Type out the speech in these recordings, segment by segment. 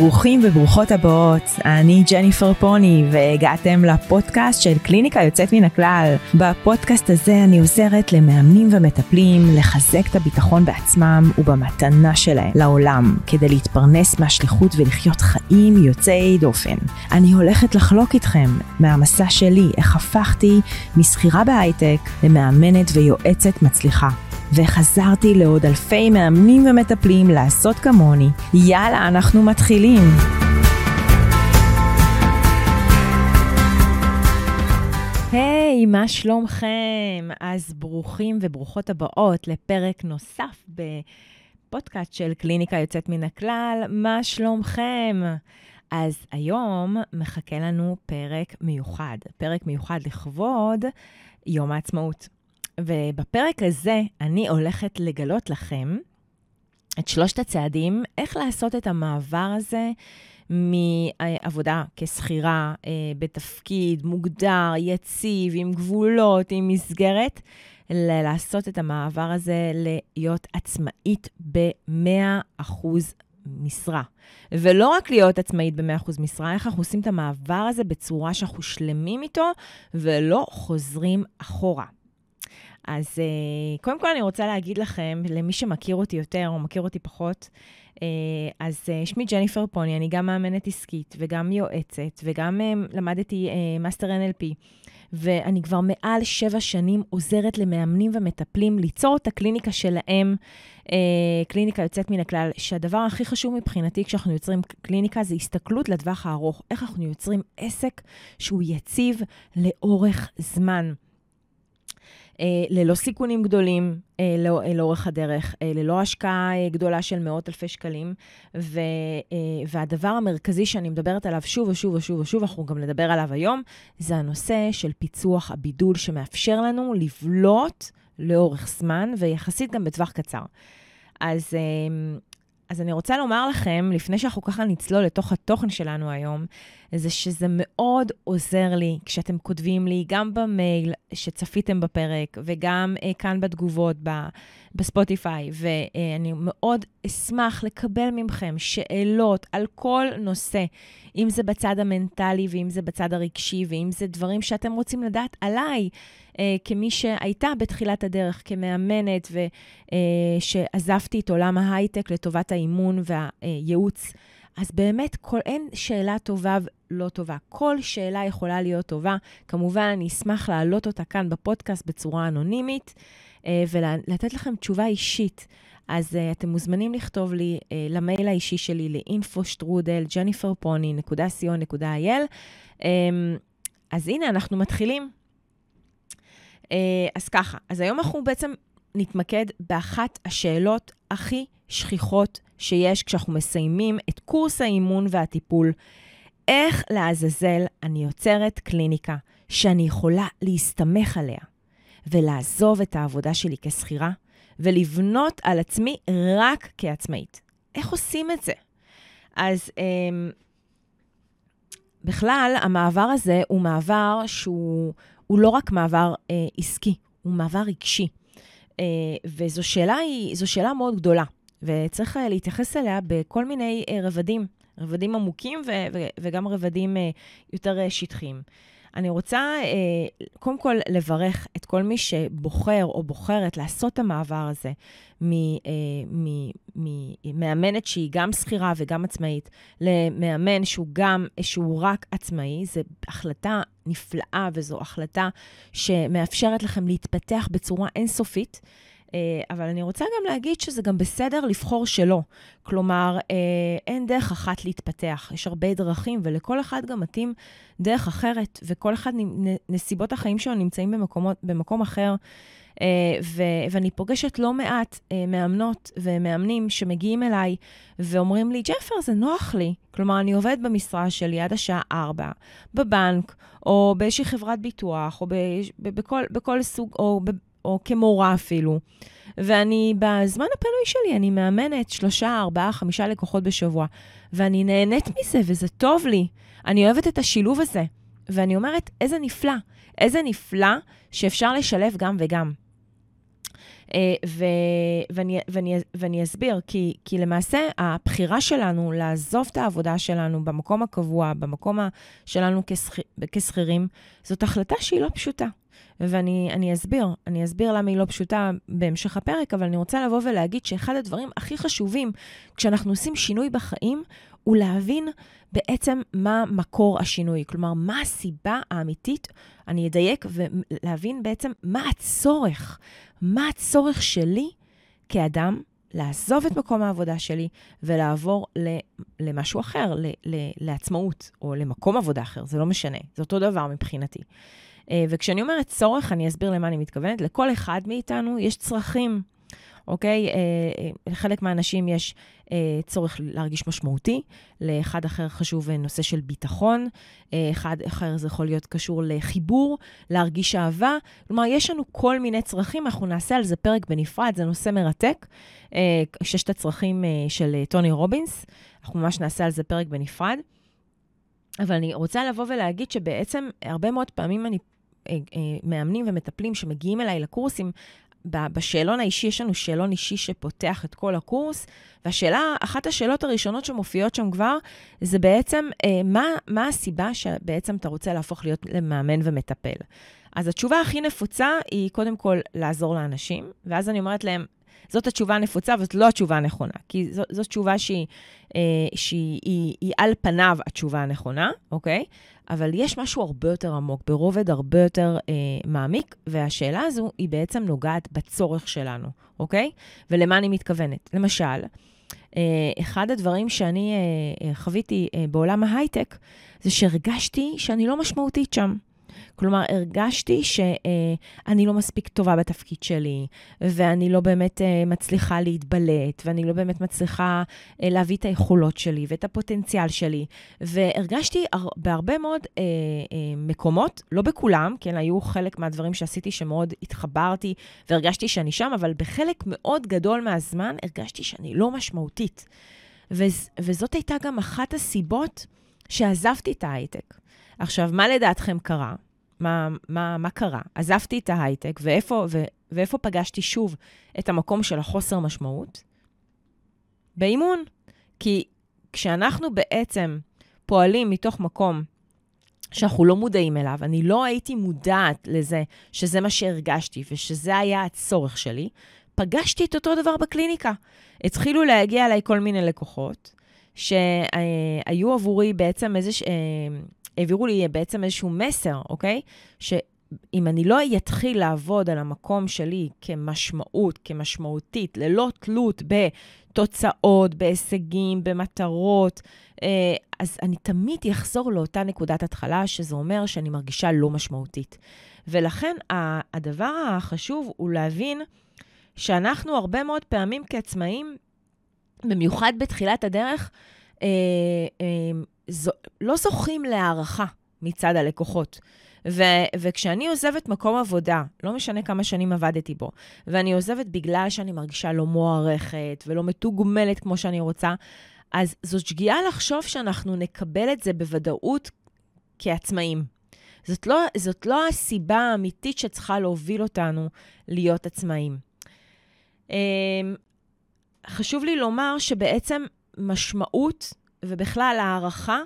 ברוכים וברוכות הבאות, אני ג'ניפר פוני והגעתם לפודקאסט של קליניקה יוצאת מן הכלל. בפודקאסט הזה אני עוזרת למאמנים ומטפלים לחזק את הביטחון בעצמם ובמתנה שלהם לעולם, כדי להתפרנס מהשליחות ולחיות חיים יוצאי דופן. אני הולכת לחלוק איתכם מהמסע שלי, איך הפכתי משכירה בהייטק למאמנת ויועצת מצליחה. וחזרתי לעוד אלפי מאמנים ומטפלים לעשות כמוני. יאללה, אנחנו מתחילים. היי, מה שלומכם? אז ברוכים וברוכות הבאות לפרק נוסף בפודקאסט של קליניקה יוצאת מן הכלל. מה שלומכם? אז היום מחכה לנו פרק מיוחד, פרק מיוחד לכבוד יום העצמאות. ובפרק הזה אני הולכת לגלות לכם את שלושת הצעדים, איך לעשות את המעבר הזה מעבודה כשכירה אה, בתפקיד מוגדר, יציב, עם גבולות, עם מסגרת, לעשות את המעבר הזה להיות עצמאית ב-100% משרה. ולא רק להיות עצמאית ב-100% משרה, איך אנחנו עושים את המעבר הזה בצורה שאנחנו שלמים איתו ולא חוזרים אחורה. אז אה, קודם כל אני רוצה להגיד לכם, למי שמכיר אותי יותר או מכיר אותי פחות, אה, אז אה, שמי ג'ניפר פוני, אני גם מאמנת עסקית וגם יועצת וגם למדתי master NLP. ואני כבר מעל שבע שנים עוזרת למאמנים ומטפלים ליצור את הקליניקה שלהם, אה, קליניקה יוצאת מן הכלל, שהדבר הכי חשוב מבחינתי כשאנחנו יוצרים קליניקה זה הסתכלות לטווח הארוך, איך אנחנו יוצרים עסק שהוא יציב לאורך זמן. אה, ללא סיכונים גדולים אה, לא, אה, לאורך הדרך, ללא השקעה גדולה של מאות אלפי שקלים. ו, והדבר המרכזי שאני מדברת עליו שוב ושוב ושוב ושוב, אנחנו גם נדבר עליו היום, זה הנושא של פיצוח הבידול שמאפשר לנו לבלוט לאורך זמן, ויחסית גם בטווח קצר. אז אז אני רוצה לומר לכם, לפני שאנחנו ככה נצלול לתוך התוכן שלנו היום, זה שזה מאוד עוזר לי כשאתם כותבים לי, גם במייל שצפיתם בפרק, וגם אה, כאן בתגובות ב, בספוטיפיי, ואני מאוד אשמח לקבל מכם שאלות על כל נושא, אם זה בצד המנטלי, ואם זה בצד הרגשי, ואם זה דברים שאתם רוצים לדעת עליי. אה, כמי שהייתה בתחילת הדרך כמאמנת ושעזבתי אה, את עולם ההייטק לטובת האימון והייעוץ. אז באמת, כל, אין שאלה טובה ולא טובה. כל שאלה יכולה להיות טובה. כמובן, אני אשמח להעלות אותה כאן בפודקאסט בצורה אנונימית אה, ולתת לכם תשובה אישית. אז uh, אתם מוזמנים לכתוב לי uh, למייל האישי שלי, ג'ניפרפוני.co.il. Um, אז הנה, אנחנו מתחילים. אה, אז ככה, אז היום אנחנו בעצם נתמקד באחת השאלות הכי שכיחות שיש כשאנחנו מסיימים את קורס האימון והטיפול. איך לעזאזל אני יוצרת קליניקה שאני יכולה להסתמך עליה ולעזוב את העבודה שלי כשכירה ולבנות על עצמי רק כעצמאית. איך עושים את זה? אז אה, בכלל, המעבר הזה הוא מעבר שהוא הוא לא רק מעבר אה, עסקי, הוא מעבר רגשי. אה, וזו שאלה, זו שאלה מאוד גדולה, וצריך אה, להתייחס אליה בכל מיני אה, רבדים, רבדים עמוקים ו- ו- וגם רבדים אה, יותר שטחיים. אני רוצה קודם כל לברך את כל מי שבוחר או בוחרת לעשות את המעבר הזה ממאמנת שהיא גם שכירה וגם עצמאית, למאמן שהוא גם, שהוא רק עצמאי. זו החלטה נפלאה וזו החלטה שמאפשרת לכם להתפתח בצורה אינסופית. אה, אבל אני רוצה גם להגיד שזה גם בסדר לבחור שלא. כלומר, אה, אין דרך אחת להתפתח, יש הרבה דרכים, ולכל אחד גם מתאים דרך אחרת, וכל אחד, נסיבות החיים שלו נמצאים במקומות, במקום אחר. Uh, ו- ואני פוגשת לא מעט מאמנות ומאמנים שמגיעים אליי ואומרים לי, ג'פר, זה נוח לי. כלומר, אני עובד במשרה שלי עד השעה 4, בבנק, או באיזושהי חברת ביטוח, או ב- ב- בכל, בכל סוג, או או כמורה אפילו. ואני, בזמן הפנוי שלי, אני מאמנת שלושה, ארבעה, חמישה לקוחות בשבוע, ואני נהנית מזה, וזה טוב לי. אני אוהבת את השילוב הזה. ואני אומרת, איזה נפלא, איזה נפלא שאפשר לשלב גם וגם. ו, ואני, ואני, ואני אסביר, כי, כי למעשה הבחירה שלנו לעזוב את העבודה שלנו במקום הקבוע, במקום שלנו כשכירים, זאת החלטה שהיא לא פשוטה. ואני אסביר, אני אסביר למה היא לא פשוטה בהמשך הפרק, אבל אני רוצה לבוא ולהגיד שאחד הדברים הכי חשובים כשאנחנו עושים שינוי בחיים, הוא להבין בעצם מה מקור השינוי. כלומר, מה הסיבה האמיתית, אני אדייק, ולהבין בעצם מה הצורך, מה הצורך שלי כאדם לעזוב את מקום העבודה שלי ולעבור למשהו אחר, לעצמאות, או למקום עבודה אחר, זה לא משנה, זה אותו דבר מבחינתי. אה, וכשאני אומרת צורך, אני אסביר למה אני מתכוונת. לכל אחד מאיתנו יש צרכים, אוקיי? אה, אה, לחלק מהאנשים יש צורך להרגיש משמעותי, לאחד אחר חשוב נושא של ביטחון, אחד אחר זה יכול להיות קשור לחיבור, להרגיש אהבה. כלומר, יש לנו כל מיני צרכים, אנחנו נעשה על זה פרק בנפרד, זה נושא מרתק. ששת הצרכים של טוני רובינס, אנחנו ממש נעשה על זה פרק בנפרד. אבל אני רוצה לבוא ולהגיד שבעצם הרבה מאוד פעמים אני אה, אה, מאמנים ומטפלים שמגיעים אליי לקורסים, בשאלון האישי, יש לנו שאלון אישי שפותח את כל הקורס, והשאלה, אחת השאלות הראשונות שמופיעות שם כבר, זה בעצם, אה, מה, מה הסיבה שבעצם אתה רוצה להפוך להיות למאמן ומטפל? אז התשובה הכי נפוצה היא קודם כל לעזור לאנשים, ואז אני אומרת להם, זאת התשובה הנפוצה, וזאת לא התשובה הנכונה, כי זו, זו תשובה שהיא, אה, שהיא היא, היא על פניו התשובה הנכונה, אוקיי? אבל יש משהו הרבה יותר עמוק, ברובד הרבה יותר אה, מעמיק, והשאלה הזו היא בעצם נוגעת בצורך שלנו, אוקיי? ולמה אני מתכוונת? למשל, אה, אחד הדברים שאני אה, אה חוויתי אה, בעולם ההייטק, זה שהרגשתי שאני לא משמעותית שם. כלומר, הרגשתי שאני לא מספיק טובה בתפקיד שלי, ואני לא באמת אה, מצליחה להתבלט, ואני לא באמת מצליחה אה, להביא את היכולות שלי ואת הפוטנציאל שלי. והרגשתי בהרבה מאוד אה, מקומות, לא בכולם, כן, היו חלק מהדברים שעשיתי שמאוד התחברתי והרגשתי שאני שם, אבל בחלק מאוד גדול מהזמן הרגשתי שאני לא משמעותית. וזאת הייתה גם אחת הסיבות שעזבתי את ההייטק. עכשיו, מה לדעתכם קרה? מה, מה, מה קרה? עזבתי את ההייטק, ואיפה, ו, ואיפה פגשתי שוב את המקום של החוסר משמעות? באימון. כי כשאנחנו בעצם פועלים מתוך מקום שאנחנו לא מודעים אליו, אני לא הייתי מודעת לזה שזה מה שהרגשתי ושזה היה הצורך שלי, פגשתי את אותו דבר בקליניקה. התחילו להגיע אליי כל מיני לקוחות, שהיו עבורי בעצם איזה... העבירו לי בעצם איזשהו מסר, אוקיי? שאם אני לא אתחיל לעבוד על המקום שלי כמשמעות, כמשמעותית, ללא תלות בתוצאות, בהישגים, במטרות, אה, אז אני תמיד אחזור לאותה נקודת התחלה, שזה אומר שאני מרגישה לא משמעותית. ולכן הדבר החשוב הוא להבין שאנחנו הרבה מאוד פעמים כעצמאים, במיוחד בתחילת הדרך, אה, אה, זו, לא זוכים להערכה מצד הלקוחות. ו, וכשאני עוזבת מקום עבודה, לא משנה כמה שנים עבדתי בו, ואני עוזבת בגלל שאני מרגישה לא מוערכת ולא מתוגמלת כמו שאני רוצה, אז זאת שגיאה לחשוב שאנחנו נקבל את זה בוודאות כעצמאים. זאת לא, זאת לא הסיבה האמיתית שצריכה להוביל אותנו להיות עצמאים. אמ, חשוב לי לומר שבעצם משמעות ובכלל, הערכה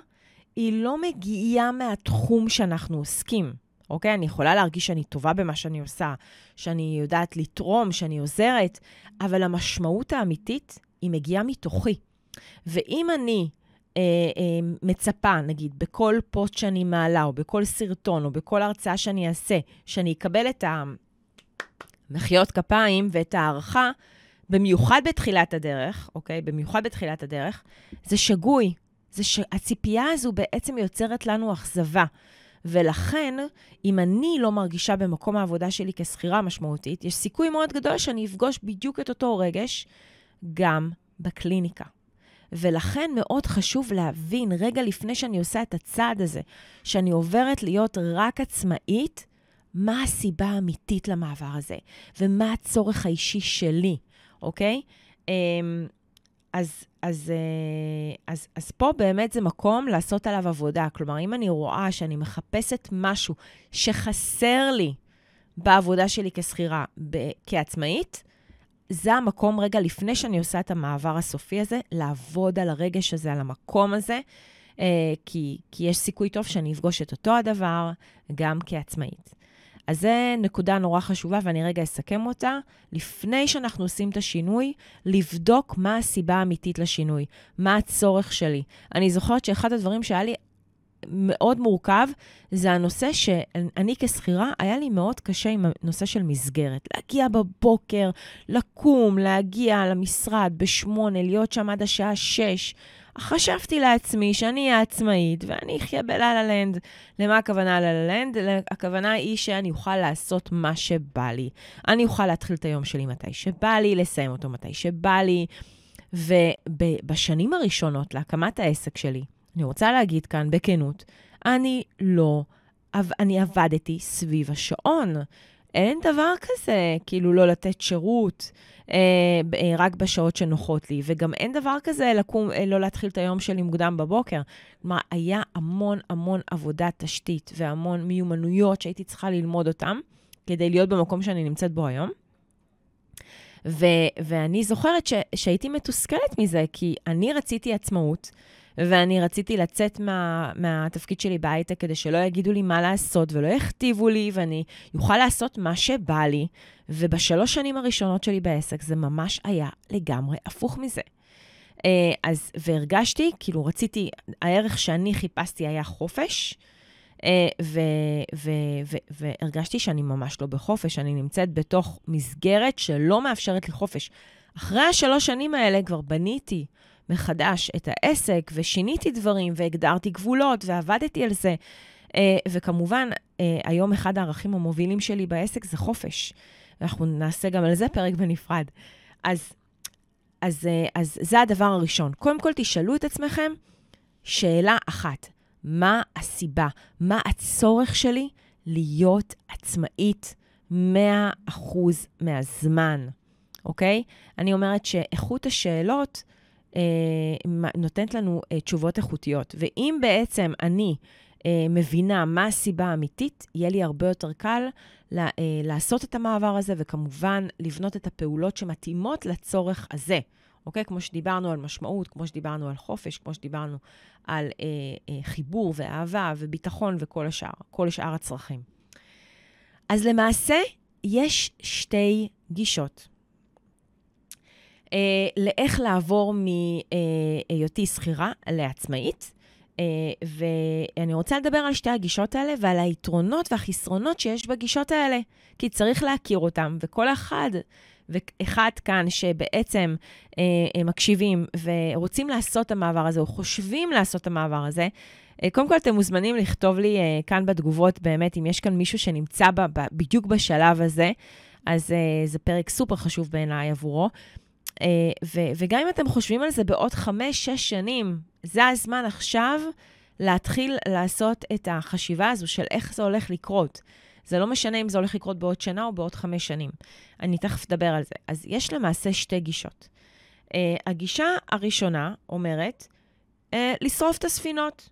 היא לא מגיעה מהתחום שאנחנו עוסקים, אוקיי? אני יכולה להרגיש שאני טובה במה שאני עושה, שאני יודעת לתרום, שאני עוזרת, אבל המשמעות האמיתית היא מגיעה מתוכי. ואם אני אה, אה, מצפה, נגיד, בכל פוסט שאני מעלה, או בכל סרטון, או בכל הרצאה שאני אעשה, שאני אקבל את המחיאות כפיים ואת ההערכה, במיוחד בתחילת הדרך, אוקיי? במיוחד בתחילת הדרך, זה שגוי. זה שהציפייה הזו בעצם יוצרת לנו אכזבה. ולכן, אם אני לא מרגישה במקום העבודה שלי כשכירה משמעותית, יש סיכוי מאוד גדול שאני אפגוש בדיוק את אותו רגש גם בקליניקה. ולכן מאוד חשוב להבין, רגע לפני שאני עושה את הצעד הזה, שאני עוברת להיות רק עצמאית, מה הסיבה האמיתית למעבר הזה, ומה הצורך האישי שלי. אוקיי? אמ, אז, אז, אה, אז, אז פה באמת זה מקום לעשות עליו עבודה. כלומר, אם אני רואה שאני מחפשת משהו שחסר לי בעבודה שלי כשכירה, כעצמאית, זה המקום רגע לפני שאני עושה את המעבר הסופי הזה, לעבוד על הרגש הזה, על המקום הזה, אה, כי, כי יש סיכוי טוב שאני אפגוש את אותו הדבר גם כעצמאית. אז זו נקודה נורא חשובה, ואני רגע אסכם אותה. לפני שאנחנו עושים את השינוי, לבדוק מה הסיבה האמיתית לשינוי, מה הצורך שלי. אני זוכרת שאחד הדברים שהיה לי מאוד מורכב, זה הנושא שאני כשכירה, היה לי מאוד קשה עם הנושא של מסגרת. להגיע בבוקר, לקום, להגיע למשרד בשמונה, להיות שם עד השעה שש. חשבתי לעצמי שאני אהיה עצמאית ואני אחיה בלה-לה לנד. למה הכוונה לה-לה לנד? הכוונה היא שאני אוכל לעשות מה שבא לי. אני אוכל להתחיל את היום שלי מתי שבא לי, לסיים אותו מתי שבא לי. ובשנים הראשונות להקמת העסק שלי, אני רוצה להגיד כאן בכנות, אני לא, אני עבדתי סביב השעון. אין דבר כזה, כאילו לא לתת שירות אה, אה, רק בשעות שנוחות לי, וגם אין דבר כזה לקום, אה, לא להתחיל את היום שלי מוקדם בבוקר. כלומר, היה המון המון עבודת תשתית והמון מיומנויות שהייתי צריכה ללמוד אותן כדי להיות במקום שאני נמצאת בו היום. ו- ואני זוכרת ש- שהייתי מתוסכלת מזה, כי אני רציתי עצמאות. ואני רציתי לצאת מה, מהתפקיד שלי בהייטק כדי שלא יגידו לי מה לעשות ולא יכתיבו לי, ואני אוכל לעשות מה שבא לי. ובשלוש שנים הראשונות שלי בעסק זה ממש היה לגמרי הפוך מזה. אה, אז, והרגשתי, כאילו רציתי, הערך שאני חיפשתי היה חופש, אה, ו, ו, ו, והרגשתי שאני ממש לא בחופש, אני נמצאת בתוך מסגרת שלא מאפשרת לי חופש. אחרי השלוש שנים האלה כבר בניתי מחדש את העסק, ושיניתי דברים, והגדרתי גבולות, ועבדתי על זה. אה, וכמובן, אה, היום אחד הערכים המובילים שלי בעסק זה חופש. ואנחנו נעשה גם על זה פרק בנפרד. אז, אז, אה, אז זה הדבר הראשון. קודם כל, תשאלו את עצמכם שאלה אחת, מה הסיבה? מה הצורך שלי להיות עצמאית 100% מהזמן, אוקיי? אני אומרת שאיכות השאלות נותנת לנו אה, תשובות איכותיות. ואם בעצם אני אה, מבינה מה הסיבה האמיתית, יהיה לי הרבה יותר קל לעשות את המעבר הזה, וכמובן לבנות את הפעולות שמתאימות לצורך הזה. אוקיי? כמו שדיברנו על משמעות, כמו שדיברנו על חופש, כמו שדיברנו על אה, אה, חיבור ואהבה וביטחון וכל השאר, כל שאר הצרכים. אז למעשה, יש שתי גישות. אה, לאיך לעבור מהיותי שכירה לעצמאית. אה, ואני רוצה לדבר על שתי הגישות האלה ועל היתרונות והחסרונות שיש בגישות האלה, כי צריך להכיר אותם, וכל אחד ואחד כאן שבעצם אה, מקשיבים ורוצים לעשות את המעבר הזה, או חושבים לעשות את המעבר הזה, אה, קודם כל, אתם מוזמנים לכתוב לי אה, כאן בתגובות, באמת, אם יש כאן מישהו שנמצא ב, ב, בדיוק בשלב הזה, אז אה, זה פרק סופר חשוב בעיניי עבורו. אה, ו- וגם אם אתם חושבים על זה בעוד חמש, שש שנים, זה הזמן עכשיו להתחיל לעשות את החשיבה הזו של איך זה הולך לקרות. זה לא משנה אם זה הולך לקרות בעוד שנה או בעוד חמש שנים. אני תכף אדבר על זה. אז יש למעשה שתי גישות. Uh, הגישה הראשונה אומרת uh, לשרוף את הספינות.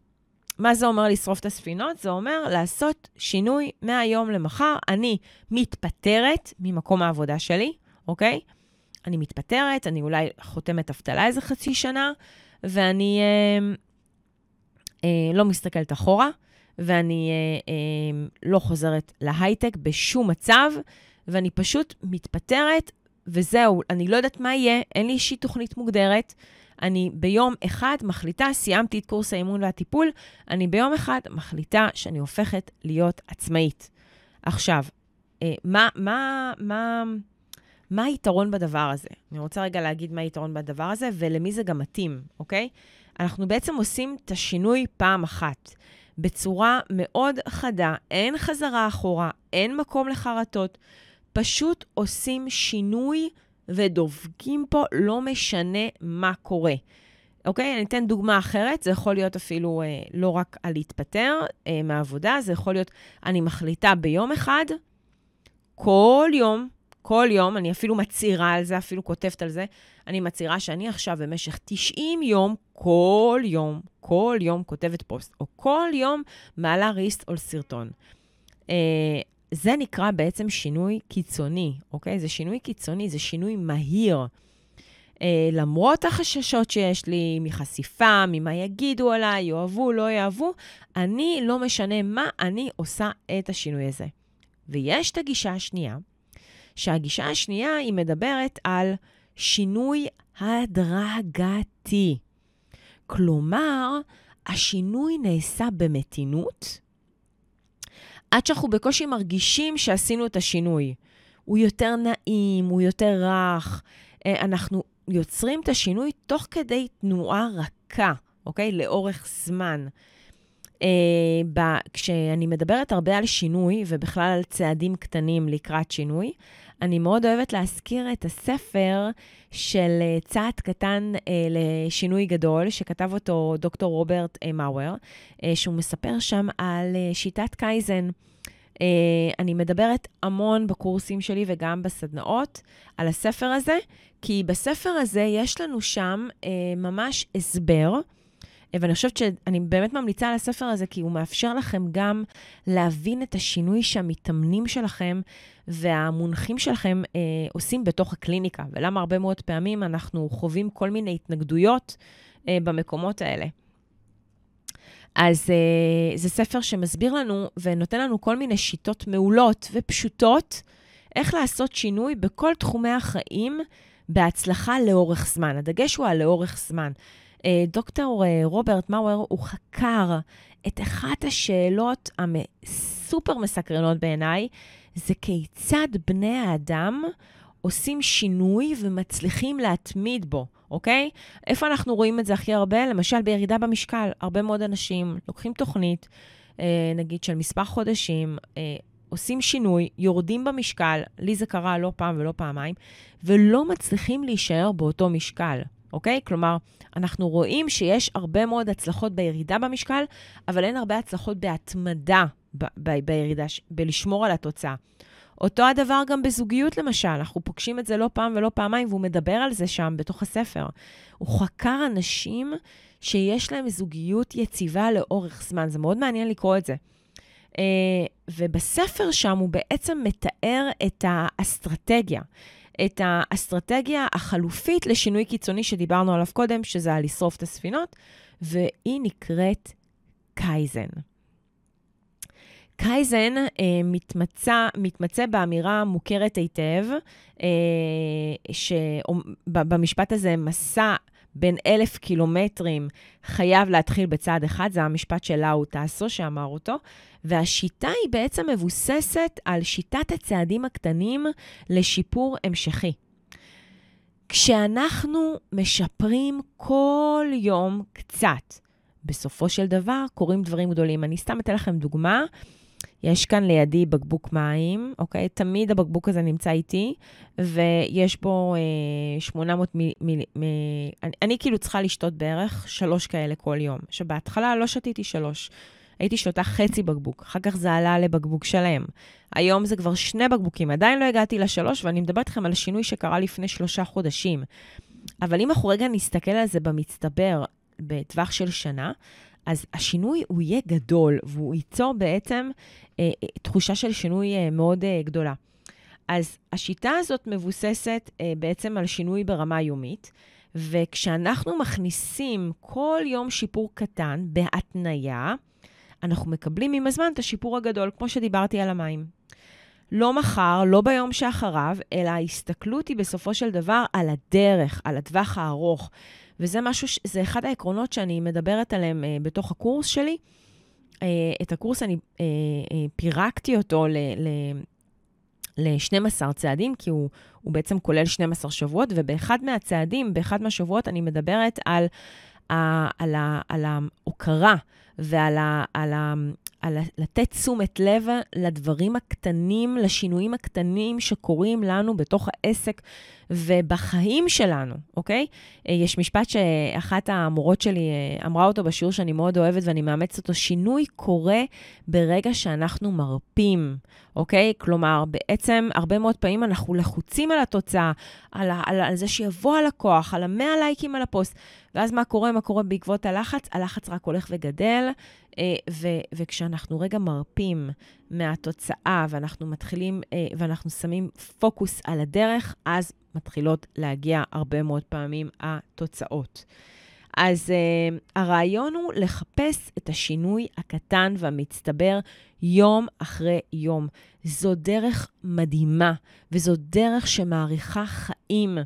מה זה אומר לשרוף את הספינות? זה אומר לעשות שינוי מהיום למחר. אני מתפטרת ממקום העבודה שלי, אוקיי? אני מתפטרת, אני אולי חותמת אבטלה איזה חצי שנה, ואני אה, אה, לא מסתכלת אחורה, ואני אה, אה, לא חוזרת להייטק בשום מצב, ואני פשוט מתפטרת, וזהו, אני לא יודעת מה יהיה, אין לי איזושהי תוכנית מוגדרת. אני ביום אחד מחליטה, סיימתי את קורס האימון והטיפול, אני ביום אחד מחליטה שאני הופכת להיות עצמאית. עכשיו, אה, מה, מה, מה, מה היתרון בדבר הזה? אני רוצה רגע להגיד מה היתרון בדבר הזה ולמי זה גם מתאים, אוקיי? אנחנו בעצם עושים את השינוי פעם אחת, בצורה מאוד חדה, אין חזרה אחורה, אין מקום לחרטות, פשוט עושים שינוי ודובקים פה, לא משנה מה קורה. אוקיי? אני אתן דוגמה אחרת, זה יכול להיות אפילו אה, לא רק על להתפטר אה, מהעבודה, זה יכול להיות, אני מחליטה ביום אחד, כל יום, כל יום, אני אפילו מצהירה על זה, אפילו כותבת על זה, אני מצהירה שאני עכשיו במשך 90 יום, כל יום, כל יום כותבת פוסט, או כל יום מעלה ריסט או סרטון. Uh, זה נקרא בעצם שינוי קיצוני, אוקיי? זה שינוי קיצוני, זה שינוי מהיר. אה, למרות החששות שיש לי מחשיפה, ממה יגידו עליי, יאהבו, לא יאהבו, אני, לא משנה מה, אני עושה את השינוי הזה. ויש את הגישה השנייה, שהגישה השנייה היא מדברת על שינוי הדרגתי. כלומר, השינוי נעשה במתינות, עד שאנחנו בקושי מרגישים שעשינו את השינוי. הוא יותר נעים, הוא יותר רך. אה, אנחנו יוצרים את השינוי תוך כדי תנועה רכה, אוקיי? לאורך זמן. אה, כשאני מדברת הרבה על שינוי, ובכלל על צעדים קטנים לקראת שינוי, אני מאוד אוהבת להזכיר את הספר של אה, צעד קטן אה, לשינוי גדול, שכתב אותו דוקטור רוברט אה, מאואר, אה, שהוא מספר שם על אה, שיטת קייזן. אה, אני מדברת המון בקורסים שלי וגם בסדנאות על הספר הזה, כי בספר הזה יש לנו שם אה, ממש הסבר. ואני חושבת שאני באמת ממליצה על הספר הזה, כי הוא מאפשר לכם גם להבין את השינוי שהמתאמנים שלכם והמונחים שלכם אה, עושים בתוך הקליניקה, ולמה הרבה מאוד פעמים אנחנו חווים כל מיני התנגדויות אה, במקומות האלה. אז אה, זה ספר שמסביר לנו ונותן לנו כל מיני שיטות מעולות ופשוטות איך לעשות שינוי בכל תחומי החיים בהצלחה לאורך זמן. הדגש הוא על לאורך זמן. אה, דוקטור אה, רוברט מאואר, הוא חקר את אחת השאלות הסופר מסקרנות בעיניי, זה כיצד בני האדם עושים שינוי ומצליחים להתמיד בו, אוקיי? איפה אנחנו רואים את זה הכי הרבה? למשל, בירידה במשקל. הרבה מאוד אנשים לוקחים תוכנית, אה, נגיד של מספר חודשים, עושים שינוי, יורדים במשקל, לי זה קרה לא פעם ולא פעמיים, ולא מצליחים להישאר באותו משקל, אוקיי? כלומר, אנחנו רואים שיש הרבה מאוד הצלחות בירידה במשקל, אבל אין הרבה הצלחות בהתמדה ב- ב- בירידה, בלשמור על התוצאה. אותו הדבר גם בזוגיות, למשל. אנחנו פוגשים את זה לא פעם ולא פעמיים, והוא מדבר על זה שם, בתוך הספר. הוא חקר אנשים שיש להם זוגיות יציבה לאורך זמן. זה מאוד מעניין לקרוא את זה. Uh, ובספר שם הוא בעצם מתאר את האסטרטגיה. את האסטרטגיה החלופית לשינוי קיצוני שדיברנו עליו קודם, שזה על לשרוף את הספינות, והיא נקראת קייזן. קייזן אה, מתמצא, מתמצא באמירה מוכרת היטב, אה, שבמשפט הזה מסע בין אלף קילומטרים חייב להתחיל בצעד אחד, זה המשפט של לאו טאסו שאמר אותו, והשיטה היא בעצם מבוססת על שיטת הצעדים הקטנים לשיפור המשכי. כשאנחנו משפרים כל יום קצת, בסופו של דבר קורים דברים גדולים. אני סתם אתן לכם דוגמה. יש כאן לידי בקבוק מים, אוקיי? תמיד הבקבוק הזה נמצא איתי, ויש בו אה, 800 מיל... מיל מ... אני, אני כאילו צריכה לשתות בערך שלוש כאלה כל יום. שבהתחלה לא שתיתי שלוש. הייתי שותה חצי בקבוק, אחר כך זה עלה לבקבוק שלם. היום זה כבר שני בקבוקים, עדיין לא הגעתי לשלוש, ואני מדברת איתכם על שינוי שקרה לפני שלושה חודשים. אבל אם אנחנו רגע נסתכל על זה במצטבר, בטווח של שנה, אז השינוי הוא יהיה גדול, והוא ייצור בעצם אה, אה, תחושה של שינוי אה, מאוד אה, גדולה. אז השיטה הזאת מבוססת אה, בעצם על שינוי ברמה יומית, וכשאנחנו מכניסים כל יום שיפור קטן בהתניה, אנחנו מקבלים עם הזמן את השיפור הגדול, כמו שדיברתי על המים. לא מחר, לא ביום שאחריו, אלא ההסתכלות היא בסופו של דבר על הדרך, על הטווח הארוך. וזה משהו, זה אחד העקרונות שאני מדברת עליהם אה, בתוך הקורס שלי. אה, את הקורס אני אה, אה, פירקתי אותו ל... ל ל-12 צעדים, כי הוא, הוא בעצם כולל 12 שבועות, ובאחד מהצעדים, באחד מהשבועות, אני מדברת על, על, על ההוקרה ועל ה, על ה, על לתת תשומת לב לדברים הקטנים, לשינויים הקטנים שקורים לנו בתוך העסק ובחיים שלנו, אוקיי? אה, יש משפט שאחת המורות שלי אה, אמרה אותו בשיעור שאני מאוד אוהבת ואני מאמצת אותו, שינוי קורה ברגע שאנחנו מרפים, אוקיי? כלומר, בעצם הרבה מאוד פעמים אנחנו לחוצים על התוצאה, על, על, על זה שיבוא הלקוח, על המאה לייקים על הפוסט, ואז מה קורה? מה קורה בעקבות הלחץ? הלחץ רק הולך וגדל, ו- וכשאנחנו רגע מרפים מהתוצאה ואנחנו מתחילים, אה, ואנחנו שמים פוקוס על הדרך, אז מתחילות להגיע הרבה מאוד פעמים התוצאות. אז uh, הרעיון הוא לחפש את השינוי הקטן והמצטבר יום אחרי יום. זו דרך מדהימה, וזו דרך שמאריכה חיים.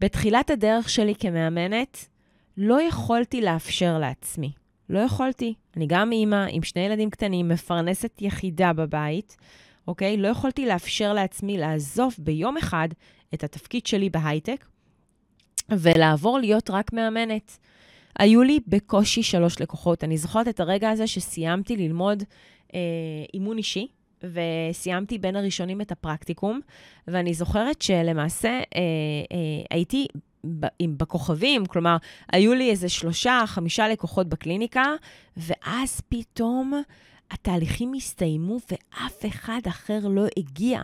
בתחילת הדרך שלי כמאמנת, לא יכולתי לאפשר לעצמי. לא יכולתי. אני גם אימא עם שני ילדים קטנים, מפרנסת יחידה בבית, אוקיי? לא יכולתי לאפשר לעצמי לעזוב ביום אחד את התפקיד שלי בהייטק ולעבור להיות רק מאמנת. היו לי בקושי שלוש לקוחות. אני זוכרת את הרגע הזה שסיימתי ללמוד אה, אימון אישי, וסיימתי בין הראשונים את הפרקטיקום, ואני זוכרת שלמעשה אה, אה, הייתי בכוכבים, כלומר, היו לי איזה שלושה, חמישה לקוחות בקליניקה, ואז פתאום התהליכים הסתיימו ואף אחד אחר לא הגיע.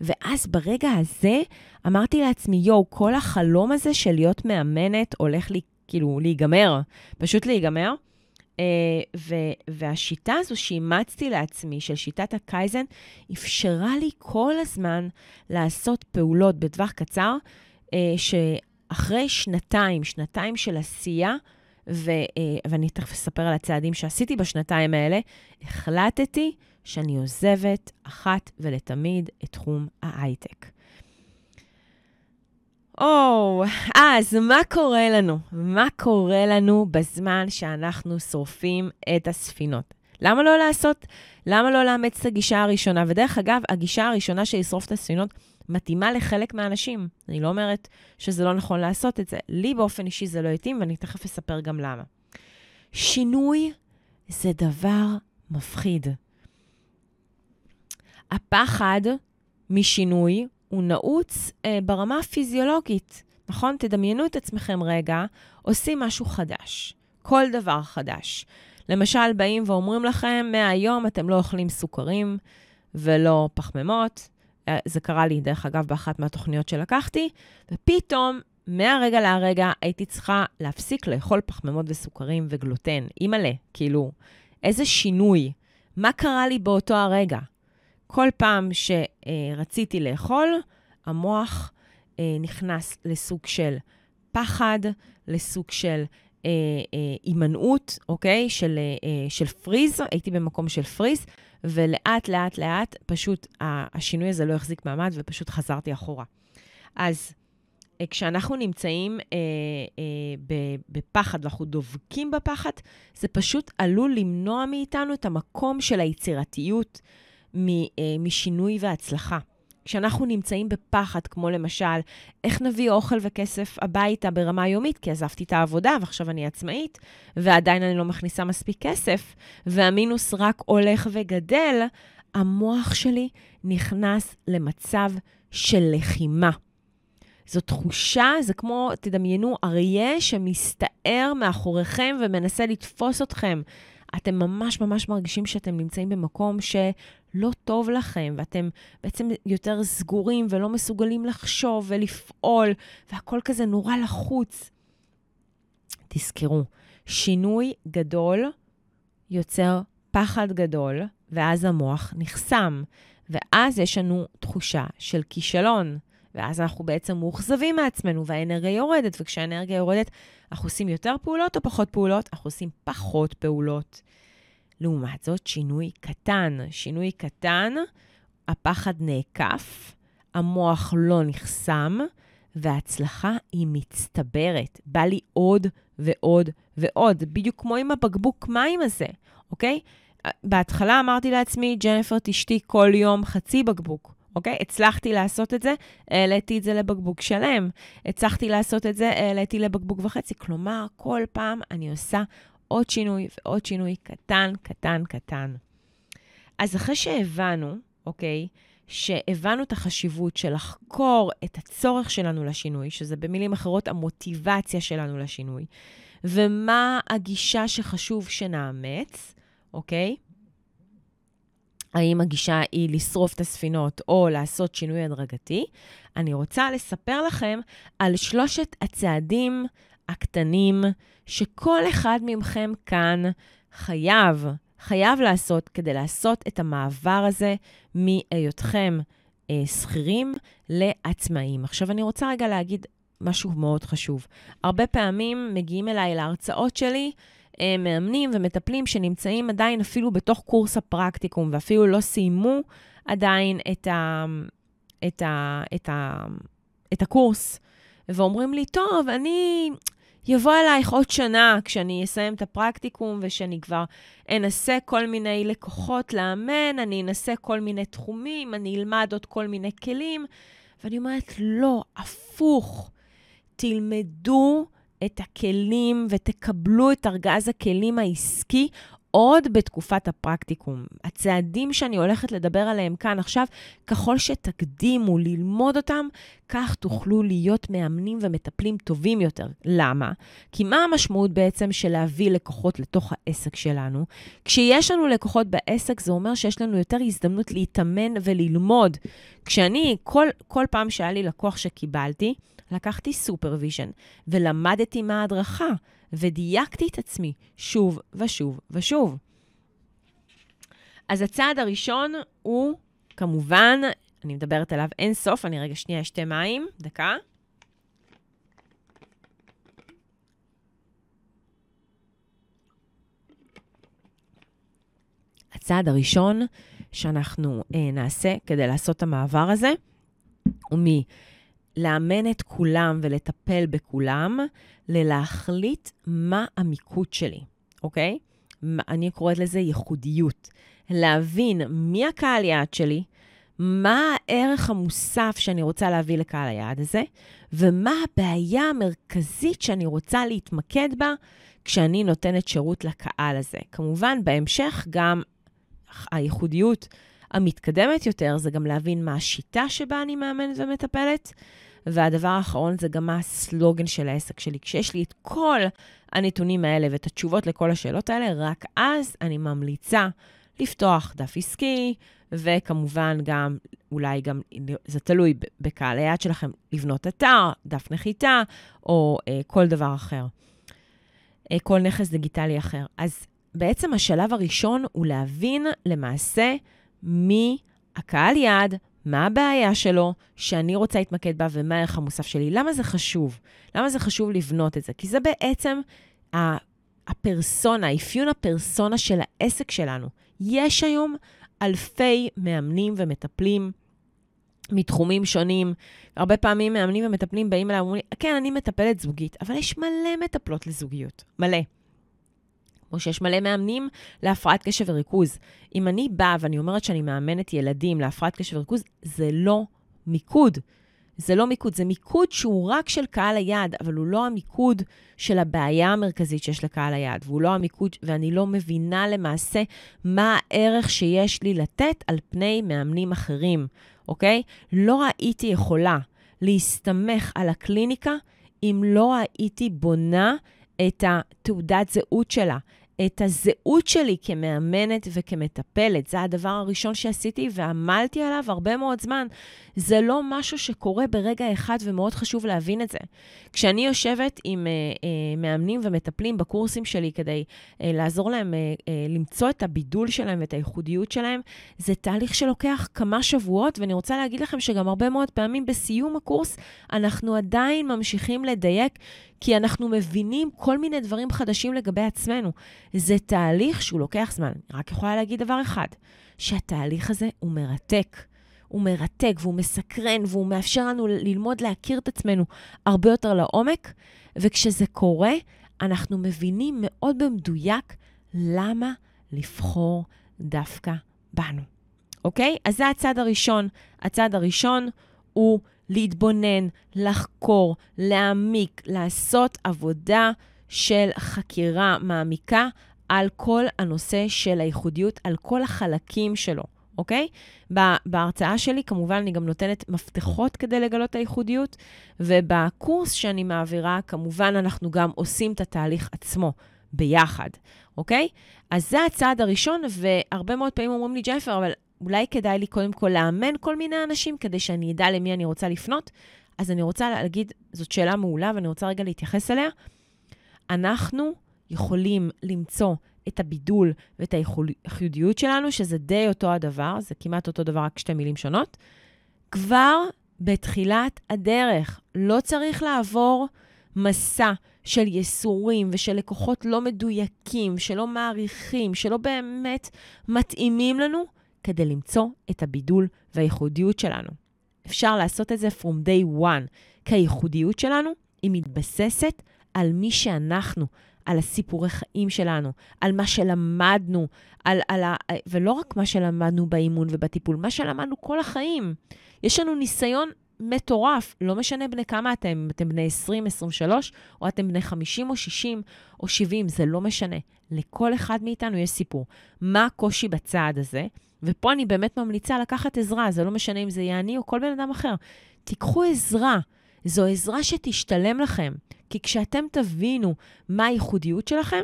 ואז ברגע הזה אמרתי לעצמי, יואו, כל החלום הזה של להיות מאמנת הולך לי, כאילו, להיגמר, פשוט להיגמר. Uh, ו- והשיטה הזו שאימצתי לעצמי, של שיטת הקייזן, אפשרה לי כל הזמן לעשות פעולות בטווח קצר, uh, שאחרי שנתיים, שנתיים של עשייה, ו, uh, ואני תכף אספר על הצעדים שעשיתי בשנתיים האלה, החלטתי שאני עוזבת אחת ולתמיד את תחום ההייטק. או, oh, אז מה קורה לנו? מה קורה לנו בזמן שאנחנו שורפים את הספינות? למה לא לעשות, למה לא לאמץ את הגישה הראשונה? ודרך אגב, הגישה הראשונה של לשרוף את הספינות מתאימה לחלק מהאנשים. אני לא אומרת שזה לא נכון לעשות את זה. לי באופן אישי זה לא התאים, ואני תכף אספר גם למה. שינוי זה דבר מפחיד. הפחד משינוי הוא נעוץ אה, ברמה הפיזיולוגית, נכון? תדמיינו את עצמכם רגע, עושים משהו חדש, כל דבר חדש. למשל, באים ואומרים לכם, מהיום אתם לא אוכלים סוכרים ולא פחמימות. אה, זה קרה לי, דרך אגב, באחת מהתוכניות שלקחתי, ופתאום, מהרגע להרגע, הייתי צריכה להפסיק לאכול פחמימות וסוכרים וגלוטן. אימא'לה, כאילו, איזה שינוי. מה קרה לי באותו הרגע? כל פעם שרציתי לאכול, המוח אה, נכנס לסוג של פחד, לסוג של אה, הימנעות, אוקיי? של, של פריז, הייתי במקום של פריז, ולאט, לאט, לאט, פשוט השינוי הזה לא החזיק מעמד ופשוט חזרתי אחורה. אז כשאנחנו נמצאים אה, אה, בפחד ואנחנו דובקים בפחד, זה פשוט עלול למנוע מאיתנו את המקום של היצירתיות, אה, משינוי והצלחה. כשאנחנו נמצאים בפחד, כמו למשל, איך נביא אוכל וכסף הביתה ברמה יומית, כי עזבתי את העבודה ועכשיו אני עצמאית, ועדיין אני לא מכניסה מספיק כסף, והמינוס רק הולך וגדל, המוח שלי נכנס למצב של לחימה. זו תחושה, זה כמו, תדמיינו, אריה שמסתער מאחוריכם ומנסה לתפוס אתכם. אתם ממש ממש מרגישים שאתם נמצאים במקום שלא טוב לכם, ואתם בעצם יותר סגורים ולא מסוגלים לחשוב ולפעול, והכל כזה נורא לחוץ. תזכרו, שינוי גדול יוצר פחד גדול, ואז המוח נחסם, ואז יש לנו תחושה של כישלון. ואז אנחנו בעצם מאוכזבים מעצמנו, והאנרגיה יורדת, וכשהאנרגיה יורדת, אנחנו עושים יותר פעולות או פחות פעולות? אנחנו עושים פחות פעולות. לעומת זאת, שינוי קטן. שינוי קטן, הפחד נעקף, המוח לא נחסם, וההצלחה היא מצטברת. בא לי עוד ועוד ועוד, בדיוק כמו עם הבקבוק מים הזה, אוקיי? בהתחלה אמרתי לעצמי, ג'ניפר, תשתי כל יום חצי בקבוק. אוקיי? הצלחתי לעשות את זה, העליתי את זה לבקבוק שלם. הצלחתי לעשות את זה, העליתי לבקבוק וחצי. כלומר, כל פעם אני עושה עוד שינוי ועוד שינוי קטן, קטן, קטן. אז אחרי שהבנו, אוקיי, שהבנו את החשיבות של לחקור את הצורך שלנו לשינוי, שזה במילים אחרות המוטיבציה שלנו לשינוי, ומה הגישה שחשוב שנאמץ, אוקיי? האם הגישה היא לשרוף את הספינות או לעשות שינוי הדרגתי, אני רוצה לספר לכם על שלושת הצעדים הקטנים שכל אחד מכם כאן חייב, חייב לעשות כדי לעשות את המעבר הזה מהיותכם אה, שכירים לעצמאים. עכשיו, אני רוצה רגע להגיד משהו מאוד חשוב. הרבה פעמים מגיעים אליי להרצאות שלי, מאמנים ומטפלים שנמצאים עדיין אפילו בתוך קורס הפרקטיקום, ואפילו לא סיימו עדיין את, ה, את, ה, את, ה, את הקורס, ואומרים לי, טוב, אני... יבוא אלייך עוד שנה כשאני אסיים את הפרקטיקום ושאני כבר אנסה כל מיני לקוחות לאמן, אני אנסה כל מיני תחומים, אני אלמד עוד כל מיני כלים. ואני אומרת, לא, הפוך. תלמדו את הכלים ותקבלו את ארגז הכלים העסקי עוד בתקופת הפרקטיקום. הצעדים שאני הולכת לדבר עליהם כאן עכשיו, ככל שתקדימו ללמוד אותם, כך תוכלו להיות מאמנים ומטפלים טובים יותר. למה? כי מה המשמעות בעצם של להביא לקוחות לתוך העסק שלנו? כשיש לנו לקוחות בעסק, זה אומר שיש לנו יותר הזדמנות להתאמן וללמוד. כשאני, כל, כל פעם שהיה לי לקוח שקיבלתי, לקחתי supervision ולמדתי מההדרכה. ודייקתי את עצמי שוב ושוב ושוב. אז הצעד הראשון הוא, כמובן, אני מדברת עליו אין סוף, אני רגע שנייה אשתה מים, דקה. הצעד הראשון שאנחנו אה, נעשה כדי לעשות את המעבר הזה הוא לאמן את כולם ולטפל בכולם, ללהחליט מה המיקוד שלי, אוקיי? אני קוראת לזה ייחודיות. להבין מי הקהל יעד שלי, מה הערך המוסף שאני רוצה להביא לקהל היעד הזה, ומה הבעיה המרכזית שאני רוצה להתמקד בה כשאני נותנת שירות לקהל הזה. כמובן, בהמשך גם הייחודיות המתקדמת יותר זה גם להבין מה השיטה שבה אני מאמנת ומטפלת, והדבר האחרון זה גם מה הסלוגן של העסק שלי. כשיש לי את כל הנתונים האלה ואת התשובות לכל השאלות האלה, רק אז אני ממליצה לפתוח דף עסקי, וכמובן גם, אולי גם, זה תלוי בקהל היעד שלכם, לבנות אתר, דף נחיתה, או אה, כל דבר אחר. אה, כל נכס דיגיטלי אחר. אז בעצם השלב הראשון הוא להבין למעשה מי הקהל יעד, מה הבעיה שלו, שאני רוצה להתמקד בה ומה הערך המוסף שלי. למה זה חשוב? למה זה חשוב לבנות את זה? כי זה בעצם הפרסונה, האפיון הפרסונה של העסק שלנו. יש היום אלפי מאמנים ומטפלים מתחומים שונים. הרבה פעמים מאמנים ומטפלים באים אליי ואומרים, כן, אני מטפלת זוגית, אבל יש מלא מטפלות לזוגיות, מלא. כמו שיש מלא מאמנים להפרעת קשב וריכוז. אם אני באה ואני אומרת שאני מאמנת ילדים להפרעת קשב וריכוז, זה לא מיקוד. זה לא מיקוד, זה מיקוד שהוא רק של קהל היעד, אבל הוא לא המיקוד של הבעיה המרכזית שיש לקהל היעד, והוא לא המיקוד, ואני לא מבינה למעשה מה הערך שיש לי לתת על פני מאמנים אחרים, אוקיי? לא הייתי יכולה להסתמך על הקליניקה אם לא הייתי בונה את התעודת זהות שלה, את הזהות שלי כמאמנת וכמטפלת. זה הדבר הראשון שעשיתי ועמלתי עליו הרבה מאוד זמן. זה לא משהו שקורה ברגע אחד ומאוד חשוב להבין את זה. כשאני יושבת עם uh, uh, מאמנים ומטפלים בקורסים שלי כדי uh, לעזור להם uh, uh, למצוא את הבידול שלהם ואת הייחודיות שלהם, זה תהליך שלוקח כמה שבועות, ואני רוצה להגיד לכם שגם הרבה מאוד פעמים בסיום הקורס אנחנו עדיין ממשיכים לדייק, כי אנחנו מבינים כל מיני דברים חדשים לגבי עצמנו. זה תהליך שהוא לוקח זמן. אני רק יכולה להגיד דבר אחד, שהתהליך הזה הוא מרתק. הוא מרתק והוא מסקרן והוא מאפשר לנו ללמוד להכיר את עצמנו הרבה יותר לעומק, וכשזה קורה, אנחנו מבינים מאוד במדויק למה לבחור דווקא בנו. אוקיי? אז זה הצד הראשון. הצד הראשון הוא להתבונן, לחקור, להעמיק, לעשות עבודה של חקירה מעמיקה על כל הנושא של הייחודיות, על כל החלקים שלו. אוקיי? בהרצאה שלי, כמובן, אני גם נותנת מפתחות כדי לגלות את הייחודיות, ובקורס שאני מעבירה, כמובן, אנחנו גם עושים את התהליך עצמו ביחד, אוקיי? אז זה הצעד הראשון, והרבה מאוד פעמים אומרים לי, ג'ייפר, אבל אולי כדאי לי קודם כל לאמן כל מיני אנשים כדי שאני אדע למי אני רוצה לפנות. אז אני רוצה להגיד, זאת שאלה מעולה ואני רוצה רגע להתייחס אליה. אנחנו יכולים למצוא את הבידול ואת הייחודיות שלנו, שזה די אותו הדבר, זה כמעט אותו דבר, רק שתי מילים שונות, כבר בתחילת הדרך. לא צריך לעבור מסע של ייסורים ושל לקוחות לא מדויקים, שלא מעריכים, שלא באמת מתאימים לנו, כדי למצוא את הבידול והייחודיות שלנו. אפשר לעשות את זה from day one, כי הייחודיות שלנו היא מתבססת על מי שאנחנו, על הסיפורי חיים שלנו, על מה שלמדנו, על, על ה... ולא רק מה שלמדנו באימון ובטיפול, מה שלמדנו כל החיים. יש לנו ניסיון מטורף, לא משנה בני כמה אתם, אם אתם בני 20, 23, או אתם בני 50 או 60 או 70, זה לא משנה. לכל אחד מאיתנו יש סיפור. מה הקושי בצעד הזה? ופה אני באמת ממליצה לקחת עזרה, זה לא משנה אם זה יהיה אני או כל בן אדם אחר. תיקחו עזרה. זו עזרה שתשתלם לכם. כי כשאתם תבינו מה הייחודיות שלכם,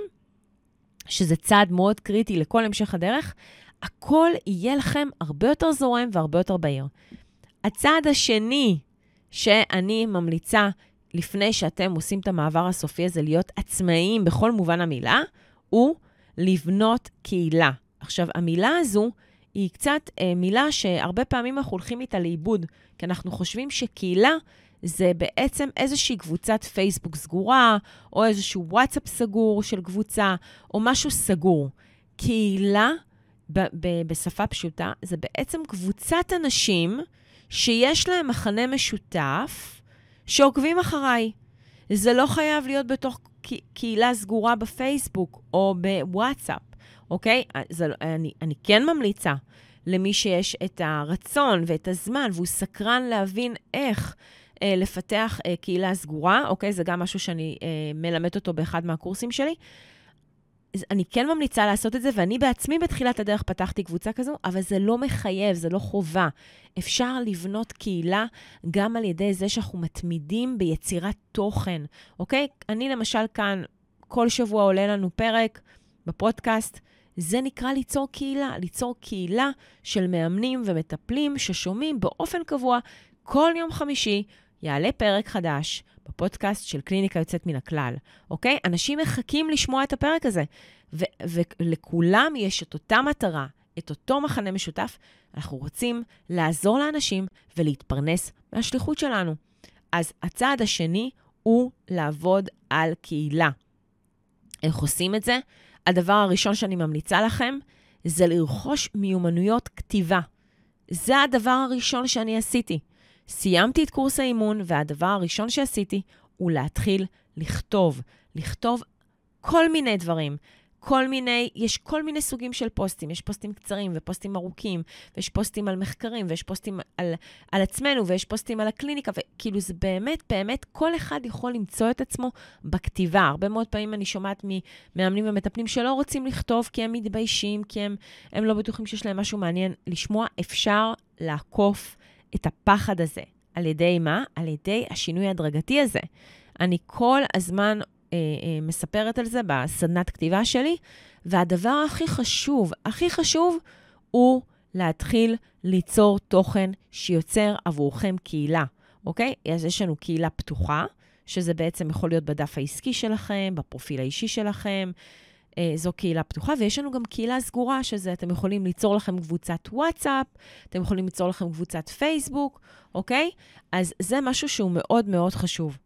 שזה צעד מאוד קריטי לכל המשך הדרך, הכל יהיה לכם הרבה יותר זורם והרבה יותר בהיר. הצעד השני שאני ממליצה לפני שאתם עושים את המעבר הסופי הזה להיות עצמאיים בכל מובן המילה, הוא לבנות קהילה. עכשיו, המילה הזו היא קצת אה, מילה שהרבה פעמים אנחנו הולכים איתה לאיבוד, כי אנחנו חושבים שקהילה זה בעצם איזושהי קבוצת פייסבוק סגורה, או איזשהו וואטסאפ סגור של קבוצה, או משהו סגור. קהילה, ב- ב- בשפה פשוטה, זה בעצם קבוצת אנשים שיש להם מחנה משותף, שעוקבים אחריי. זה לא חייב להיות בתוך קהילה סגורה בפייסבוק או בוואטסאפ, אוקיי? זה, לא, אני, אני כן ממליצה למי שיש את הרצון ואת הזמן, והוא סקרן להבין איך אה, לפתח אה, קהילה סגורה, אוקיי? זה גם משהו שאני אה, מלמד אותו באחד מהקורסים שלי. אני כן ממליצה לעשות את זה, ואני בעצמי בתחילת הדרך פתחתי קבוצה כזו, אבל זה לא מחייב, זה לא חובה. אפשר לבנות קהילה גם על ידי זה שאנחנו מתמידים ביצירת תוכן, אוקיי? אני למשל כאן, כל שבוע עולה לנו פרק בפודקאסט. זה נקרא ליצור קהילה, ליצור קהילה של מאמנים ומטפלים ששומעים באופן קבוע כל יום חמישי יעלה פרק חדש בפודקאסט של קליניקה יוצאת מן הכלל, אוקיי? אנשים מחכים לשמוע את הפרק הזה, ו- ולכולם יש את אותה מטרה, את אותו מחנה משותף. אנחנו רוצים לעזור לאנשים ולהתפרנס מהשליחות שלנו. אז הצעד השני הוא לעבוד על קהילה. איך עושים את זה? הדבר הראשון שאני ממליצה לכם זה לרכוש מיומנויות כתיבה. זה הדבר הראשון שאני עשיתי. סיימתי את קורס האימון, והדבר הראשון שעשיתי הוא להתחיל לכתוב. לכתוב כל מיני דברים. כל מיני, יש כל מיני סוגים של פוסטים. יש פוסטים קצרים ופוסטים ארוכים, ויש פוסטים על מחקרים, ויש פוסטים על, על עצמנו, ויש פוסטים על הקליניקה, וכאילו זה באמת, באמת, כל אחד יכול למצוא את עצמו בכתיבה. הרבה מאוד פעמים אני שומעת ממאמנים ומטפלים שלא רוצים לכתוב כי הם מתביישים, כי הם, הם לא בטוחים שיש להם משהו מעניין לשמוע. אפשר לעקוף את הפחד הזה. על ידי מה? על ידי השינוי ההדרגתי הזה. אני כל הזמן מספרת על זה בסדנת כתיבה שלי, והדבר הכי חשוב, הכי חשוב, הוא להתחיל ליצור תוכן שיוצר עבורכם קהילה, אוקיי? אז יש לנו קהילה פתוחה, שזה בעצם יכול להיות בדף העסקי שלכם, בפרופיל האישי שלכם, אה, זו קהילה פתוחה, ויש לנו גם קהילה סגורה, שזה אתם יכולים ליצור לכם קבוצת וואטסאפ, אתם יכולים ליצור לכם קבוצת פייסבוק, אוקיי? אז זה משהו שהוא מאוד מאוד חשוב.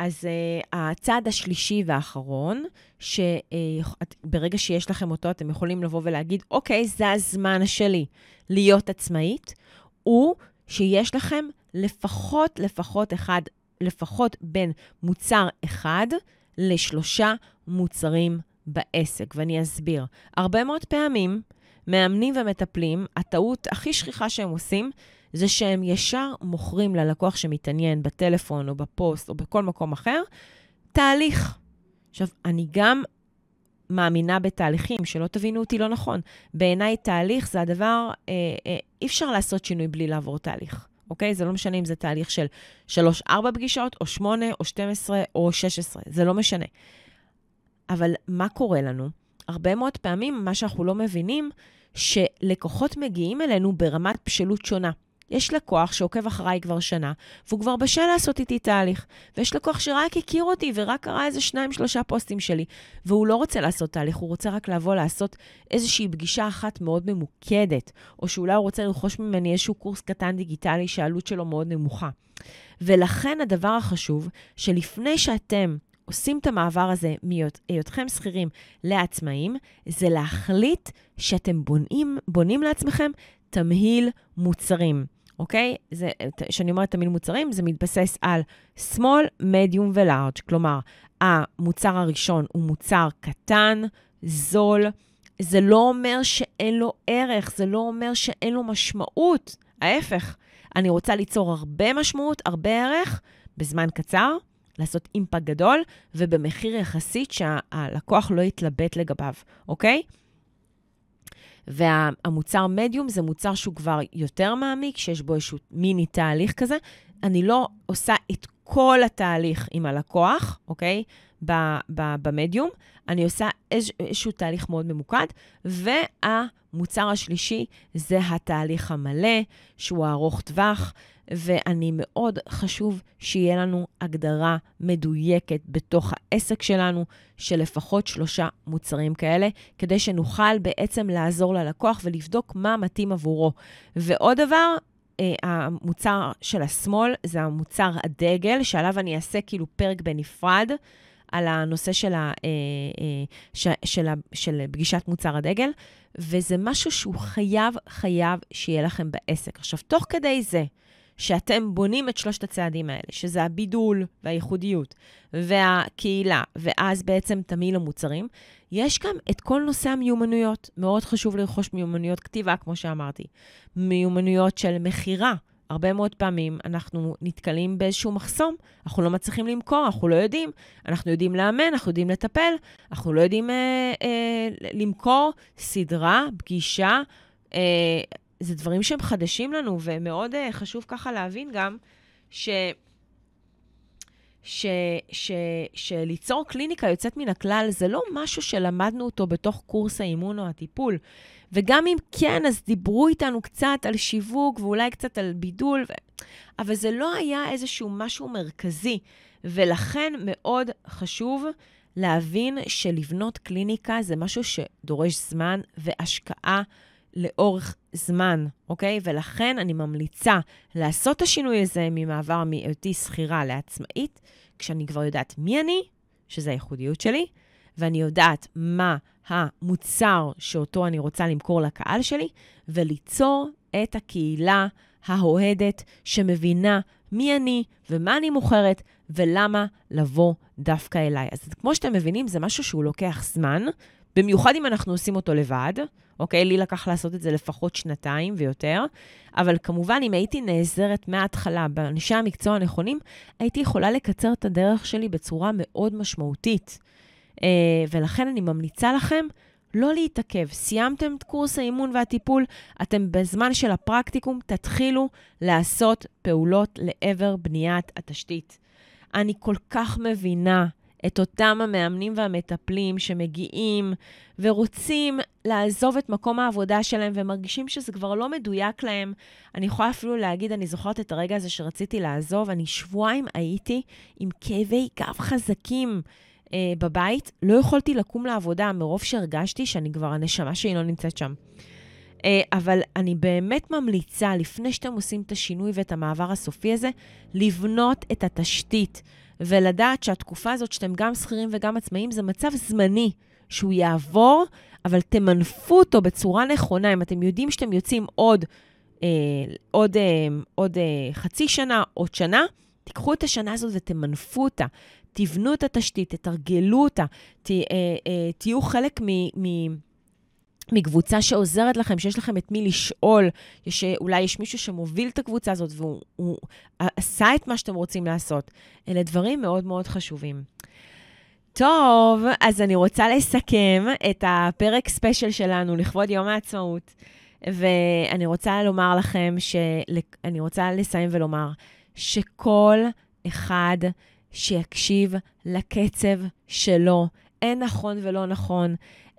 אה, אז uh, הצעד השלישי והאחרון, שברגע uh, שיש לכם אותו, אתם יכולים לבוא ולהגיד, אוקיי, זה הזמן שלי להיות עצמאית, הוא שיש לכם לפחות, לפחות אחד לפחות בין מוצר אחד לשלושה מוצרים בעסק, ואני אסביר. הרבה מאוד פעמים, מאמנים ומטפלים, הטעות הכי שכיחה שהם עושים, זה שהם ישר מוכרים ללקוח שמתעניין בטלפון או בפוסט או בכל מקום אחר, תהליך. עכשיו, אני גם מאמינה בתהליכים, שלא תבינו אותי לא נכון. בעיניי תהליך זה הדבר, אה, אה, אי אפשר לעשות שינוי בלי לעבור תהליך, אוקיי? זה לא משנה אם זה תהליך של 3-4 פגישות, או 8, או 12, או 16, זה לא משנה. אבל מה קורה לנו? הרבה מאוד פעמים, מה שאנחנו לא מבינים, שלקוחות מגיעים אלינו ברמת בשלות שונה. יש לקוח שעוקב אחריי כבר שנה, והוא כבר בשל לעשות איתי תהליך. ויש לקוח שרק הכיר אותי ורק קרא איזה שניים, שלושה פוסטים שלי, והוא לא רוצה לעשות תהליך, הוא רוצה רק לבוא לעשות איזושהי פגישה אחת מאוד ממוקדת, או שאולי הוא רוצה לרכוש ממני איזשהו קורס קטן דיגיטלי שהעלות שלו מאוד נמוכה. ולכן הדבר החשוב, שלפני שאתם עושים את המעבר הזה מהיותכם שכירים לעצמאים, זה להחליט שאתם בונים, בונים לעצמכם תמהיל מוצרים. אוקיי? כשאני אומרת תמהיל מוצרים, זה מתבסס על small, medium ו-large. כלומר, המוצר הראשון הוא מוצר קטן, זול. זה לא אומר שאין לו ערך, זה לא אומר שאין לו משמעות. ההפך, אני רוצה ליצור הרבה משמעות, הרבה ערך, בזמן קצר, לעשות אימפקט גדול, ובמחיר יחסית שהלקוח לא יתלבט לגביו, אוקיי? והמוצר מדיום זה מוצר שהוא כבר יותר מעמיק, שיש בו איזשהו מיני תהליך כזה. אני לא עושה את כל התהליך עם הלקוח, אוקיי? במדיום. אני עושה איז, איזשהו תהליך מאוד ממוקד, והמוצר השלישי זה התהליך המלא, שהוא הארוך טווח, ואני מאוד חשוב שיהיה לנו הגדרה מדויקת בתוך העסק שלנו, של לפחות שלושה מוצרים כאלה, כדי שנוכל בעצם לעזור ללקוח ולבדוק מה מתאים עבורו. ועוד דבר, אה, המוצר של השמאל זה המוצר הדגל, שעליו אני אעשה כאילו פרק בנפרד. על הנושא של, ה, אה, אה, של, של פגישת מוצר הדגל, וזה משהו שהוא חייב, חייב שיהיה לכם בעסק. עכשיו, תוך כדי זה, שאתם בונים את שלושת הצעדים האלה, שזה הבידול והייחודיות והקהילה, ואז בעצם תמהיל המוצרים, יש גם את כל נושא המיומנויות. מאוד חשוב לרכוש מיומנויות כתיבה, כמו שאמרתי. מיומנויות של מכירה. הרבה מאוד פעמים אנחנו נתקלים באיזשהו מחסום, אנחנו לא מצליחים למכור, אנחנו לא יודעים. אנחנו יודעים לאמן, אנחנו יודעים לטפל, אנחנו לא יודעים אה, אה, למכור סדרה, פגישה, אה, זה דברים שהם חדשים לנו, ומאוד uh, חשוב ככה להבין גם ש... ש, ש, שליצור קליניקה יוצאת מן הכלל זה לא משהו שלמדנו אותו בתוך קורס האימון או הטיפול. וגם אם כן, אז דיברו איתנו קצת על שיווק ואולי קצת על בידול, ו... אבל זה לא היה איזשהו משהו מרכזי. ולכן מאוד חשוב להבין שלבנות קליניקה זה משהו שדורש זמן והשקעה לאורך זמן, אוקיי? ולכן אני ממליצה לעשות את השינוי הזה ממעבר מהיותי שכירה לעצמאית, כשאני כבר יודעת מי אני, שזה הייחודיות שלי, ואני יודעת מה המוצר שאותו אני רוצה למכור לקהל שלי, וליצור את הקהילה האוהדת שמבינה מי אני ומה אני מוכרת ולמה לבוא דווקא אליי. אז כמו שאתם מבינים, זה משהו שהוא לוקח זמן, במיוחד אם אנחנו עושים אותו לבד, אוקיי? לי לקח לעשות את זה לפחות שנתיים ויותר, אבל כמובן, אם הייתי נעזרת מההתחלה באנשי המקצוע הנכונים, הייתי יכולה לקצר את הדרך שלי בצורה מאוד משמעותית. אה, ולכן אני ממליצה לכם לא להתעכב. סיימתם את קורס האימון והטיפול, אתם בזמן של הפרקטיקום, תתחילו לעשות פעולות לעבר בניית התשתית. אני כל כך מבינה את אותם המאמנים והמטפלים שמגיעים ורוצים לעזוב את מקום העבודה שלהם ומרגישים שזה כבר לא מדויק להם. אני יכולה אפילו להגיד, אני זוכרת את הרגע הזה שרציתי לעזוב, אני שבועיים הייתי עם כאבי גב חזקים. אה, בבית, לא יכולתי לקום לעבודה מרוב שהרגשתי שאני כבר, הנשמה שלי לא נמצאת שם. אה, אבל אני באמת ממליצה, לפני שאתם עושים את השינוי ואת המעבר הסופי הזה, לבנות את התשתית. ולדעת שהתקופה הזאת שאתם גם שכירים וגם עצמאים זה מצב זמני, שהוא יעבור, אבל תמנפו אותו בצורה נכונה. אם אתם יודעים שאתם יוצאים עוד, אה, עוד, אה, עוד אה, חצי שנה, עוד שנה, תיקחו את השנה הזאת ותמנפו אותה. תבנו את התשתית, תתרגלו אותה, ת, אה, אה, תהיו חלק מ... מ מקבוצה שעוזרת לכם, שיש לכם את מי לשאול, יש, אולי יש מישהו שמוביל את הקבוצה הזאת והוא עשה את מה שאתם רוצים לעשות. אלה דברים מאוד מאוד חשובים. טוב, אז אני רוצה לסכם את הפרק ספיישל שלנו לכבוד יום העצמאות, ואני רוצה לומר לכם, אני רוצה לסיים ולומר, שכל אחד שיקשיב לקצב שלו, אין נכון ולא נכון,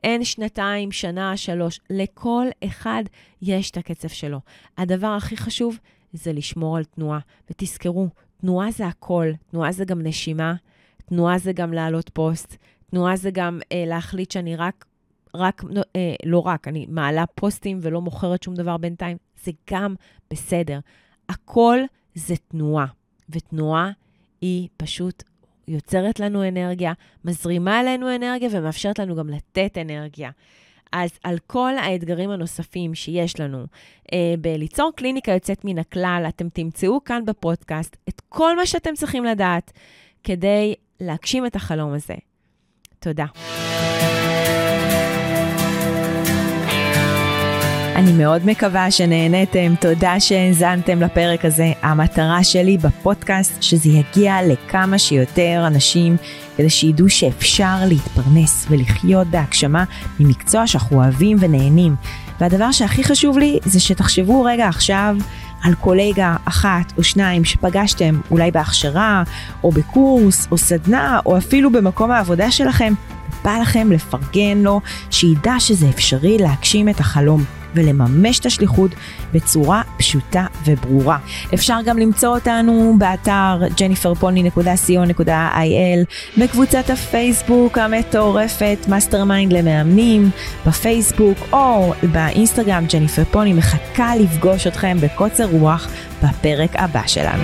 אין שנתיים, שנה, שלוש, לכל אחד יש את הקצב שלו. הדבר הכי חשוב זה לשמור על תנועה, ותזכרו, תנועה זה הכל, תנועה זה גם נשימה. תנועה זה גם להעלות פוסט, תנועה זה גם אה, להחליט שאני רק, רק, אה, לא רק, אני מעלה פוסטים ולא מוכרת שום דבר בינתיים, זה גם בסדר. הכל זה תנועה, ותנועה היא פשוט יוצרת לנו אנרגיה, מזרימה אלינו אנרגיה ומאפשרת לנו גם לתת אנרגיה. אז על כל האתגרים הנוספים שיש לנו אה, בליצור קליניקה יוצאת מן הכלל, אתם תמצאו כאן בפודקאסט את כל מה שאתם צריכים לדעת כדי להגשים את החלום הזה. תודה. אני מאוד מקווה שנהניתם, תודה שהאזנתם לפרק הזה. המטרה שלי בפודקאסט שזה יגיע לכמה שיותר אנשים, כדי שידעו שאפשר להתפרנס ולחיות בהגשמה ממקצוע שאנחנו אוהבים ונהנים. והדבר שהכי חשוב לי זה שתחשבו רגע עכשיו על קולגה אחת או שניים שפגשתם אולי בהכשרה, או בקורס, או סדנה, או אפילו במקום העבודה שלכם, בא לכם לפרגן לו, שידע שזה אפשרי להגשים את החלום. ולממש את השליחות בצורה פשוטה וברורה. אפשר גם למצוא אותנו באתר jenniferpolny.co.il, בקבוצת הפייסבוק המטורפת mastermind למאמנים, בפייסבוק או באינסטגרם ג'ניפר פוני מחכה לפגוש אתכם בקוצר רוח בפרק הבא שלנו.